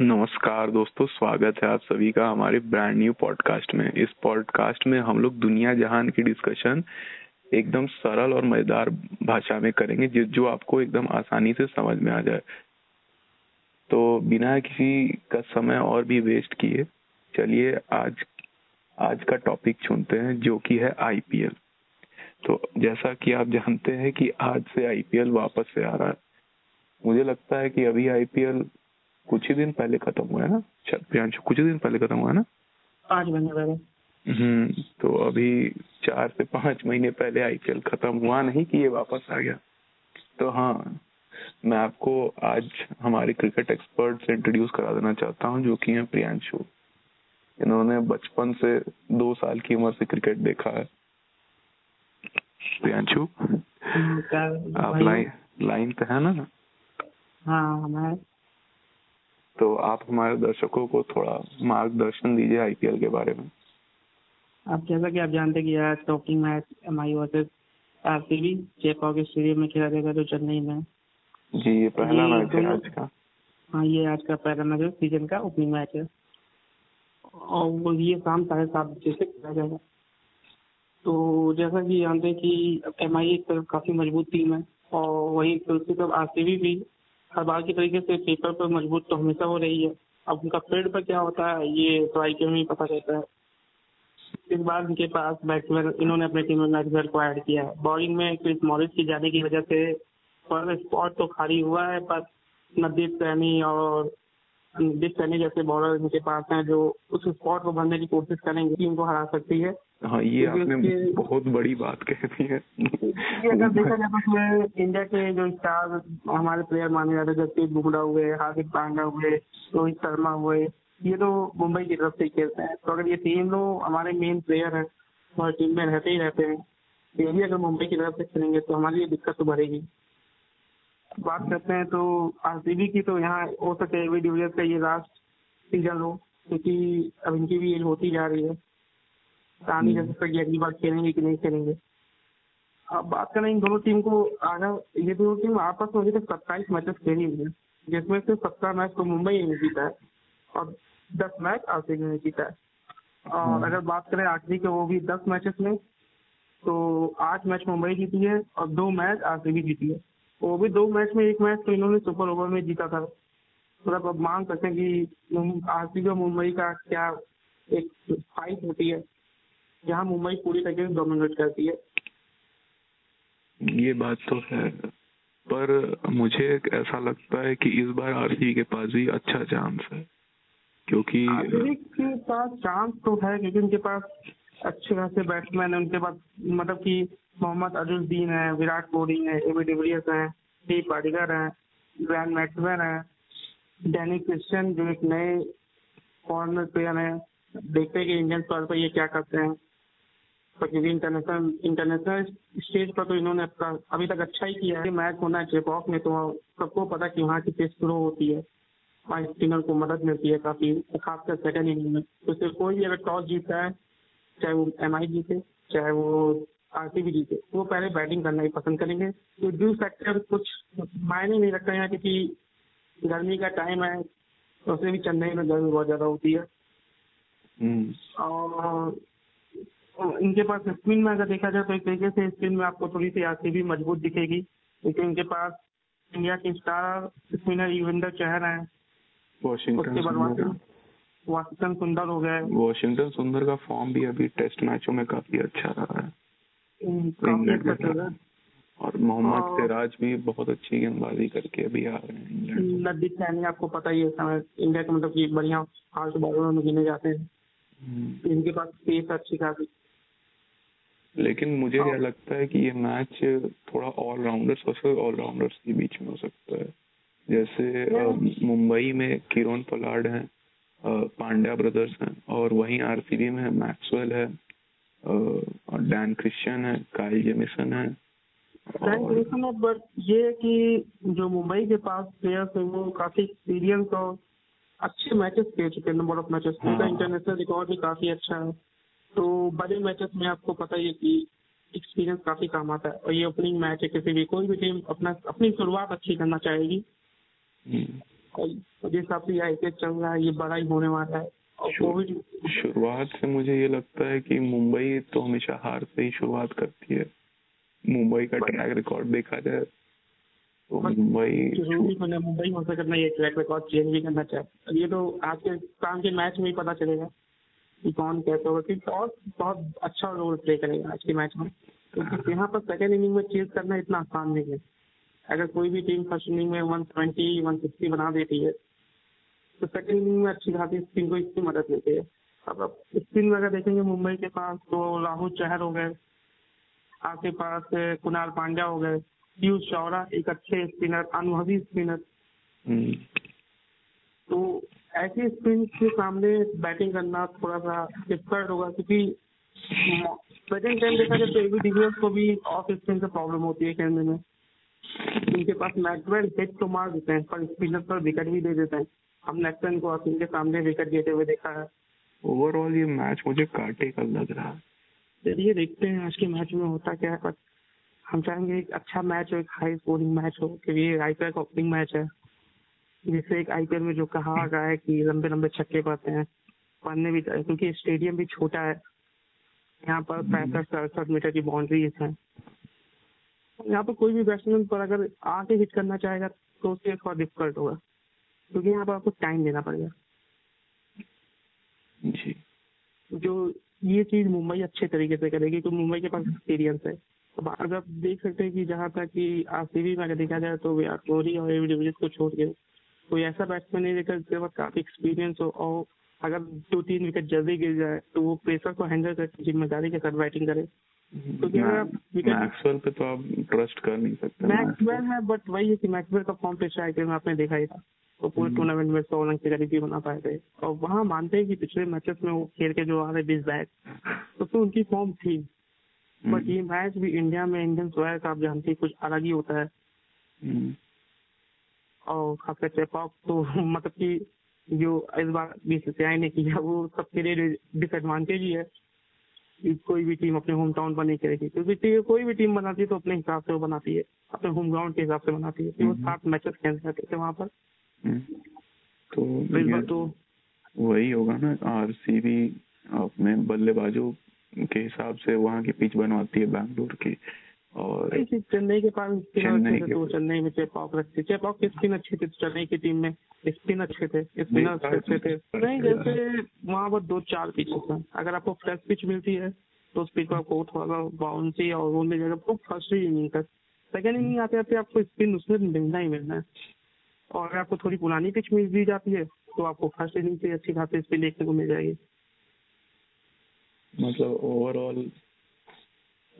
नमस्कार दोस्तों, स्वागत है आप सभी का हमारे ब्रांड न्यू पॉडकास्ट में। इस पॉडकास्ट में हम लोग दुनिया जहान की डिस्कशन एकदम सरल और मज़ेदार भाषा में करेंगे, जो जो आपको एकदम आसानी से समझ में आ जाए। तो बिना किसी का समय और भी वेस्ट किए, चलिए आज आज का टॉपिक चुनते हैं, जो कि है आईपीएल तो जैसा कि आप जानते हैं कि आज से आईपीएल वापस से आ रहा है। मुझे लगता है कि अभी आईपीएल कुछ ही दिन पहले खत्म हुआ है ना? प्रियांशु कुछ ही दिन पहले खत्म हुआ है ना? पाँच महीने पहले। हम्म तो अभी चार से पाँच महीने पहले आईपीएल खत्म हुआ नहीं कि ये वापस आ गया? तो हाँ मैं आपको आज हमारे क्रिकेट एक्सपर्ट से इंट्रोड्यूस करा देना चाहता हूँ जो कि है प्रियांशु। इन्होंने बचपन से दो साल की उम्र से क्रिकेट देखा है। प्रियांशु आप लाइन लाइन पे है ना? हाँ मैं तो आप हमारे दर्शकों को थोड़ा मार्गदर्शन दीजिए आईपीएल के बारे में। आप जैसा कि आप जानते हैं कि आज topping match M I versus R C B Chepauk stadium में खेला जाएगा जो चेन्नई में। जी ये पहला मैच है आज का। हाँ ये आज का पहला मैच है सीज़न का ओपनिंग मैच है। और वो ये शाम साढ़े सात बजे से खेला जाएगा। तो जैसा कि जानते हैं कि एम आई एक तरफ़ काफ़ी मज़बूत टीम है और वही दूसरी तरफ़ आर सी बी भी हर बार की तरीके से पेपर पर मज़बूत तो हमेशा हो रही है। अब उनका फ़ील्ड पर क्या होता है, ये तो आई में पता चलता है। इस बार उनके पास बैट्समैन, इन्होंने अपने टीम में मैक्सवेल को ऐड किया है। बॉलिंग में क्रिस मॉरिस की जाने की वजह से पर स्पॉट तो खाली हुआ है, पर नदीप सैनी और नवदीप सैनी जैसे बॉलर इनके पास हैं जो उस स्पॉट को भरने की कोशिश करेंगे टीम को हरा सकती है। हाँ ये आपने बहुत बड़ी बात कह दी है। अगर देखा जाए तो उसमें इंडिया के जो स्टार हमारे प्लेयर माने जाते हैं जसप्रीत बुमराह हुए हार्दिक पांड्या हुए रोहित शर्मा हुए ये तो मुंबई की तरफ़ से ही खेलते हैं। तो अगर ये तीन लोग हमारे मेन प्लेयर हैं हमारी टीम में रहते ही रहते हैं तो ये भी अगर मुंबई की तरफ़ से खेलेंगे तो हमारे लिए दिक्कत तो बढ़ेगी बात करते हैं तो आरसीबी की तो यहाँ हो सके एवी डिविलियर्स का ये लास्ट सीज़न हो क्योंकि अब इनकी भी एज होती जा रही है। कहा नहीं जा सकता कि अगली बार खेलेंगे कि नहीं खेलेंगे? अब बात करें इन दोनों टीम को आगे ये दोनों टीम आपस में अभी तक सत्ताईस मैचेस खेली हुई है। जिसमें से सत्रह मैच तो मुंबई ने जीता है और दस मैच आरसीबी ने जीता है। और अगर बात करें आखिरी के वो भी दस मैचेस में तो आठ मैच मुंबई जीती है और दो मैच आरसीबी जीती है। वो भी दो मैच में एक मैच तो इन्होंने सुपर ओवर में जीता था। मतलब अब मान सकते हैं कि आरसीबी और मुंबई का क्या एक फाइट होती है? जहाँ मुंबई पूरी तरीके से डोमिनेट करती है। ये बात तो है पर मुझे ऐसा लगता है कि इस बार आरसीबी के पास भी अच्छा चांस है क्योंकि के पास चांस तो है क्योंकि उनके पास अच्छे खासे बैट्समैन है उनके पास मतलब कि मोहम्मद अजुद्दीन है विराट कोहली है एबी डिविलियर्स है स्टीव पाडिगर हैं ग्रैंड मैक्सवेल हैं डैनी क्रिश्चियन जो एक नए फॉरनर प्लेयर है देखते हैं कि इंडियन तौर पर ये क्या करते हैं। पर क्योंकि इंटरनेशनल इंटरनेशनल स्टेज पर तो इन्होंने अपना अभी तक अच्छा ही किया है। मैच होना है चेपॉक में तो सबको पता कि वहाँ की पिच स्लो होती है। वहाँ स्पिनर को मदद मिलती है काफ़ी खासकर सेकंड इनिंग में। तो इससे कोई भी अगर टॉस जीतता है चाहे वो एम आई जीते चाहे वो आरसीबी जीते वो पहले बैटिंग करना ही पसंद करेंगे। तो ड्यू फैक्टर कुछ मायने नहीं रखता यहाँ क्योंकि गर्मी का टाइम है तो उसमें भी चेन्नई में गर्मी बहुत ज़्यादा होती है। हम्म, और इनके पास स्पिन में अगर देखा जाए तो एक तरीके से स्पिन में आपको थोड़ी सी आरसीबी मज़बूत दिखेगी। क्योंकि इनके पास इंडिया के स्टार स्पिनर युविंदर चहर हैं। उसके बाद वाशिंगटन सुंदर हो गए। वॉशिंगटन सुंदर का फॉर्म भी अभी टेस्ट मैचों में काफ़ी अच्छा रहा है। हम्म, अच्छा और मोहम्मद सिराज भी बहुत अच्छी गेंदबाजी करके अभी आ रहे हैं। नवदीप सैनी आपको पता ही है समय इंडिया के मतलब कि बढ़िया फास्ट बॉलरों में गिने जाते हैं। हम्म, इनके पास पेस अच्छी खासी। लेकिन मुझे क्या लगता है कि ये मैच थोड़ा ऑलराउंडर्स और ऑलराउंडर्स के बीच में हो सकता है। जैसे मुंबई में किरण पलाड हैं पांड्या ब्रदर्स हैं और वहीं आरसीबी में मैक्सवेल है और डैन क्रिश्चियन है काइल जेमिसन है और बट ये है कि जो मुंबई के पास प्लेयर्स है वो काफ़ी एक्सपीरियंस और अच्छे मैचेस खेल चुके हैं नंबर ऑफ़ मैचेस उनका हाँ। इंटरनेशनल रिकॉर्ड भी काफ़ी अच्छा है। तो बड़े मैचेस में आपको पता ही है कि एक्सपीरियंस काफ़ी काम आता है और ये ओपनिंग मैच है किसी भी कोई भी टीम अपना अपनी शुरुआत अच्छी करना चाहेगी। हम्म, और जिस हिसाब से ये चल रहा है ये बड़ा ही होने वाला है। शुरुआत से मुझे ये लगता है कि मुंबई तो हमेशा हार से ही शुरुआत करती है। मुंबई का ट्रैक रिकॉर्ड देखा जाए तो मुंबई मुंबई हो सकता ये ट्रैक रिकॉर्ड चेंज भी करना चाहे। ये तो आज के शाम के मैच में ही पता चलेगा। कौन कैसे होगा? क्योंकि और बहुत अच्छा रोल प्ले करेगा आज के मैच में। क्योंकि यहाँ पर सेकेंड इनिंग में चेज करना इतना आसान नहीं है। अगर कोई भी टीम फ़र्स्ट इनिंग में वन ट्वेंटी वन सिक्सटी बना देती है तो सेकेंड इनिंग में अच्छी खासी स्पिन को इसकी मदद लेती है। अब अब स्पिन में अगर देखेंगे मुंबई के पास तो राहुल चहर हो गए आपके पास कुणाल पांड्या हो गए पीयूष चौरा एक अच्छे स्पिनर अनुभवी स्पिनर हम्म, तो ऐसे स्पिन के सामने बैटिंग करना थोड़ा सा डिफ़िकल्ट होगा क्योंकि प्रेजेंट टाइम देखा जाए तो एबी डिविलियर्स को भी ऑफ़ स्पिन से प्रॉब्लम होती है खेलने में। उनके पास मैकवेल हिट तो मार देते हैं पर स्पिनर पर विकेट भी दे देते हैं। हम नेक्सन को असीम के सामने विकेट देते हुए देखा है। ओवरऑल ये मैच मुझे कांटे का लग रहा है। चलिए देखते हैं आज के मैच में होता क्या है पर हम चाहेंगे एक अच्छा मैच हो एक हाई स्कोरिंग मैच हो क्योंकि ये आईपीएल का ओपनिंग मैच है। जिससे एक आईपीएल में जो कहा गया है कि लंबे लंबे छक्के पड़ते हैं पढ़ने भी क्योंकि स्टेडियम भी छोटा है। यहाँ पर पैंसठ सड़सठ मीटर की बाउंड्रीज है। यहाँ पर कोई भी बैट्समैन पर अगर आके हिट करना चाहेगा तो उसके लिए थोड़ा डिफ़िकल्ट होगा क्योंकि यहाँ पर आपको टाइम देना पड़ेगा। जी। जो ये चीज़ मुंबई अच्छे तरीके से करेगी तो मुंबई के पास एक्सपीरियंस है। अब अगर आप देख सकते हैं कि जहाँ तक कि आरसीबी में अगर देखा जाए तो विराट कोहली और एबी डिविलियर्स को छोड़ के कोई ऐसा बैट्समैन नहीं देखा जिसके पास काफ़ी एक्सपीरियंस हो और अगर दो तीन विकेट जल्दी गिर जाए तो वो प्रेशर को हैंडल करके ज़िम्मेदारी के साथ बैटिंग करे। क्योंकि आप विकेट मैक्सवेल पे तो आप ट्रस्ट कर नहीं सकते मैक्सवेल है बट वही है कि मैक्सवेल का फॉर्म पिछले आईपीएल में आपने देखा ही था। वो पूरे टूर्नामेंट में सौ रन के करीब ही बना पाए थे। और वहाँ मानते हैं कि पिछले मैचेस में वो खेल के जो आ रहे बीस बैट तो उसमें उनकी फॉर्म थी। बट ये मैच भी इंडिया में इंडियन सोया का आप जानते हैं कुछ अलग ही होता है। और खासकर चेपॉक तो मतलब कि जो इस बार बीसीसीआई ने किया वो सबके लिए डिसएडवांटेज ही है कि कोई भी टीम अपने होम टाउन पर नहीं करेगी क्योंकि टी- कोई भी टीम बनाती है तो अपने हिसाब से वो बनाती है अपने होम ग्राउंड के हिसाब से बनाती है तो वो हम्म। सात मैचेस खेल करते थे वहाँ पर हम्म। तो तो इस बार तो वही होगा ना आरसीबी अपने बल्लेबाजों के हिसाब से वहाँ की पिच बनवाती है बैंगलोर की और चेन्नई के पास चेन्नई थे के तो। चेन्नई में चेपॉक रखते चेपॉक के। स्पिन अच्छे थे? चेन्नई की टीम में स्पिन अच्छे थे स्पिनर अच्छे थे। नहीं जैसे वहाँ पर दो चार पिचेस हैं। अगर आपको फ्रेश पिच मिलती है तो उस पिच पर आपको थोड़ा बाउंसी और वो मिल जाएगा। तो फ़र्स्ट इनिंग तक सेकेंड इनिंग आते आते आपको स्पिन उसमें मिलना ही मिलना है। और अगर आपको थोड़ी पुरानी पिच मिल दी जाती है तो आपको फ़र्स्ट इनिंग से अच्छी खासी स्पिन देखने को मिल जाएगी। मतलब ओवरऑल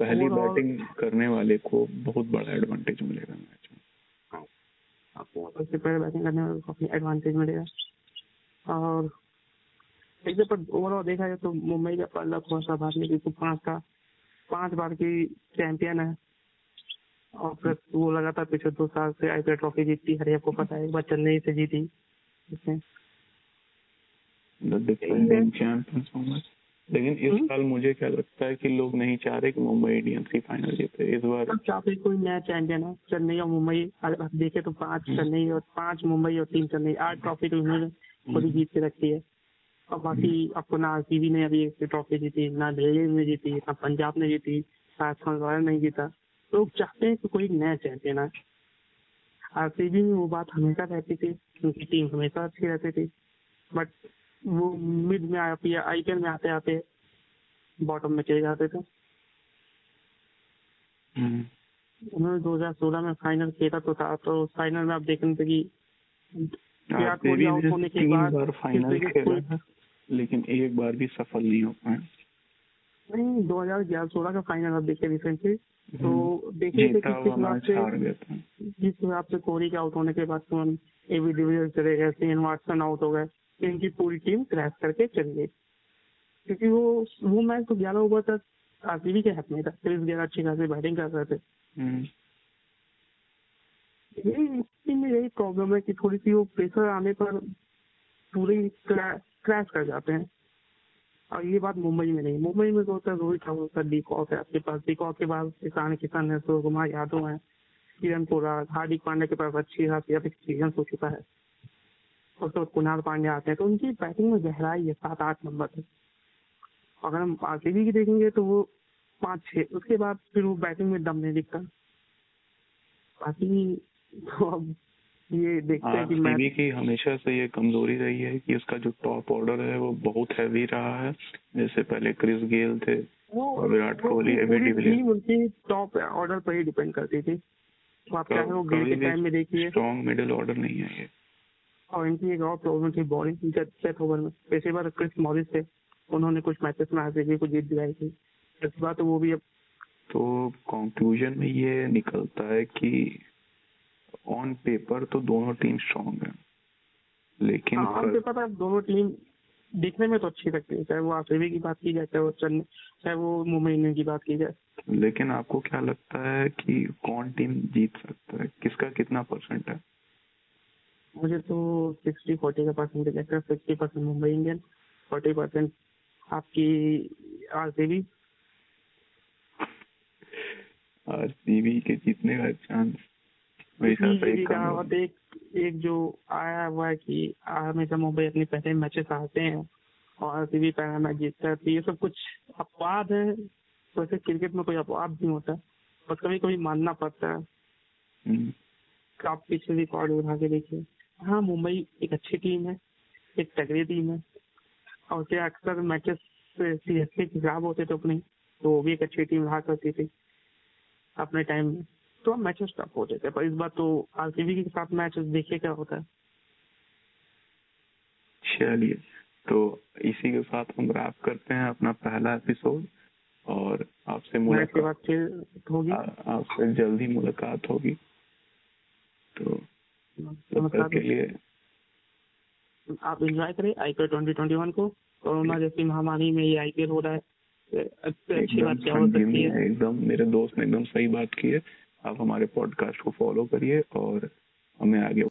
पहली बैटिंग करने वाले को बहुत बड़ा एडवांटेज मिलेगा मैच में। सबसे पहले बैटिंग करने में काफ़ी एडवांटेज मिलेगा। और एक दो पर ओवरऑल देखा जाए तो मुंबई का पल्ला थोड़ा सा भागने की तूफ़ान का पाँच बार की चैंपियन है। और प्लस वो लगातार पिछले दो साल से आईपीएल ट्रॉफी जीतती है आपको पता है एक बार चेन्नई से जीती। इसमें लेकिन इस हम्म। साल मुझे क्या लगता है कि लोग नहीं चाह रहे कि मुंबई इंडियंस ही फाइनल जीते। इस बार चाहते कोई नया चैंपियन है चेन्नई और मुंबई। देखे तो पाँच चेन्नई और पाँच मुंबई और तीन चेन्नई आठ ट्रॉफी तो उन्होंने खुद ही जीत के रखी है। और बाकी आपको ना आरसीबी ने अभी एक ट्रॉफी जीती ना दिल्ली ने जीती ना पंजाब ने जीती राजस्थान रॉयल नहीं जीता। लोग चाहते हैं कि कोई नया चैंपियन आए। आरसीबी में वो बात हमेशा रहती थी उनकी टीम हमेशा अच्छी रहती थी। बट वो मिड में आईपीएल में आते आते बॉटम में चले जाते थे। हम्म, उन्होंने 2016 में फाइनल खेला तो था तो फाइनल में आप देख रहे थे कि विराट कोहली आउट होने के बाद बार फाइनल खेला लेकिन एक बार भी सफल नहीं हो पाए। नहीं 2011 16 का फाइनल आप देखिए रिसेंटली तो देखिए थे किस हिसाब से जिस हिसाब से कोहली के आउट होने के बाद एवी एबी डिविलियर्स चले गए सेन वाटसन आउट हो गए। इनकी पूरी टीम क्रैश करके चली गई। क्योंकि वो वो मैच तो ग्यारह ओवर तक आरसीबी के हाथ में था। क्रिस गेल अच्छी खासी बैटिंग कर रहे थे। हम्म, यही में यही प्रॉब्लम है कि थोड़ी सी वो प्रेशर आने पर पूरे क्रैश कर जाते हैं। और ये बात मुंबई में नहीं। मुंबई में तो होता है रोहित ठाकुर का डीकॉक है आपके पास। डीकॉक के बाद ईशान किशन है सूर्य कुमार यादव है किरण पोरा हार्दिक पांड्या के पास अच्छी खासी एक्सपीरियंस हो चुका है। उसके बाद कुणाल पांड्या आते हैं तो उनकी बैटिंग में गहराई है सात आठ नंबर तक। अगर हम आरसीबी की देखेंगे तो वो पाँच छः उसके बाद फिर वो बैटिंग में दम नहीं दिखता। बाकी तो अब ये देखते हैं कि मैच की हमेशा से ये कमज़ोरी रही है कि उसका जो टॉप ऑर्डर है वो बहुत हैवी रहा है। जैसे पहले क्रिस गेल थे और Virat Kohli, AB de Villiers. उनकी टॉप ऑर्डर पर ही डिपेंड करती थी। तो आप चाहे वो गिल के टाइम में देखिए। स्ट्रॉन्ग मिडिल ऑर्डर नहीं है ये। इनकी एक और प्रॉब्लम थी बॉलिंग डेथ ओवर में पेशेवर क्रिस मॉरिस थे उन्होंने कुछ मैचेस में आरसीबी को जीत दिलाई थी। इस बार तो वो भी अब तो कंक्लूजन में ये निकलता है कि ऑन पेपर तो दोनों टीम स्ट्रांग है लेकिन हाँ कर- मुझे दोनों टीम दिखने में तो अच्छी लगती है चाहे वो आरसीबी की बात की जाए चाहे वो चेन्नई चाहे वो मुंबई इंडियंस की बात की जाए। लेकिन आपको क्या लगता है कि कौन टीम जीत सकता है? किसका कितना परसेंट है? मुझे तो सिक्सटी फोर्टी का परसेंटेज लगता है sixty percent Mumbai Indian forty percent आपकी आरसीबी। आरसीबी के जीतने का चांस वैसा तो बीजेपी एक का कम और एक एक जो आया हुआ है कि हमेशा मुंबई अपने पहले मैचेस हारते हैं और आरसीबी पहला मैच जीतता है तो ये सब कुछ अपवाद है। वैसे क्रिकेट में कोई अपवाद नहीं होता बस कभी कभी मानना पड़ता है। हम्म, आप पीछे रिकॉर्ड उठा के देखिए। हाँ मुंबई एक अच्छी टीम है एक तगड़ी टीम है। और क्या अक्सर मैचेस सीएसके के खराब होते थे अपने तो वो भी एक अच्छी टीम रहा करती थी अपने टाइम में। तो मैचेस टफ होते थे पर इस बार तो आरसीबी के साथ मैच देखिए क्या होता है। चलिए तो इसी के साथ हम रैप करते हैं अपना पहला एपिसोड और आपसे मुलाकात होगी। आपसे जल्दी मुलाकात होगी। तो नमस्कार के लिए। आप एंजॉय करें आईपीएल ट्वेंटी ट्वेंटी वन को। कोरोना जैसी महामारी में ये आईपीएल हो रहा है। अच्छी बात क्या हो सकती है? एकदम। मेरे दोस्त ने एकदम सही बात की है। आप हमारे पॉडकास्ट को फॉलो करिए और हमें आगे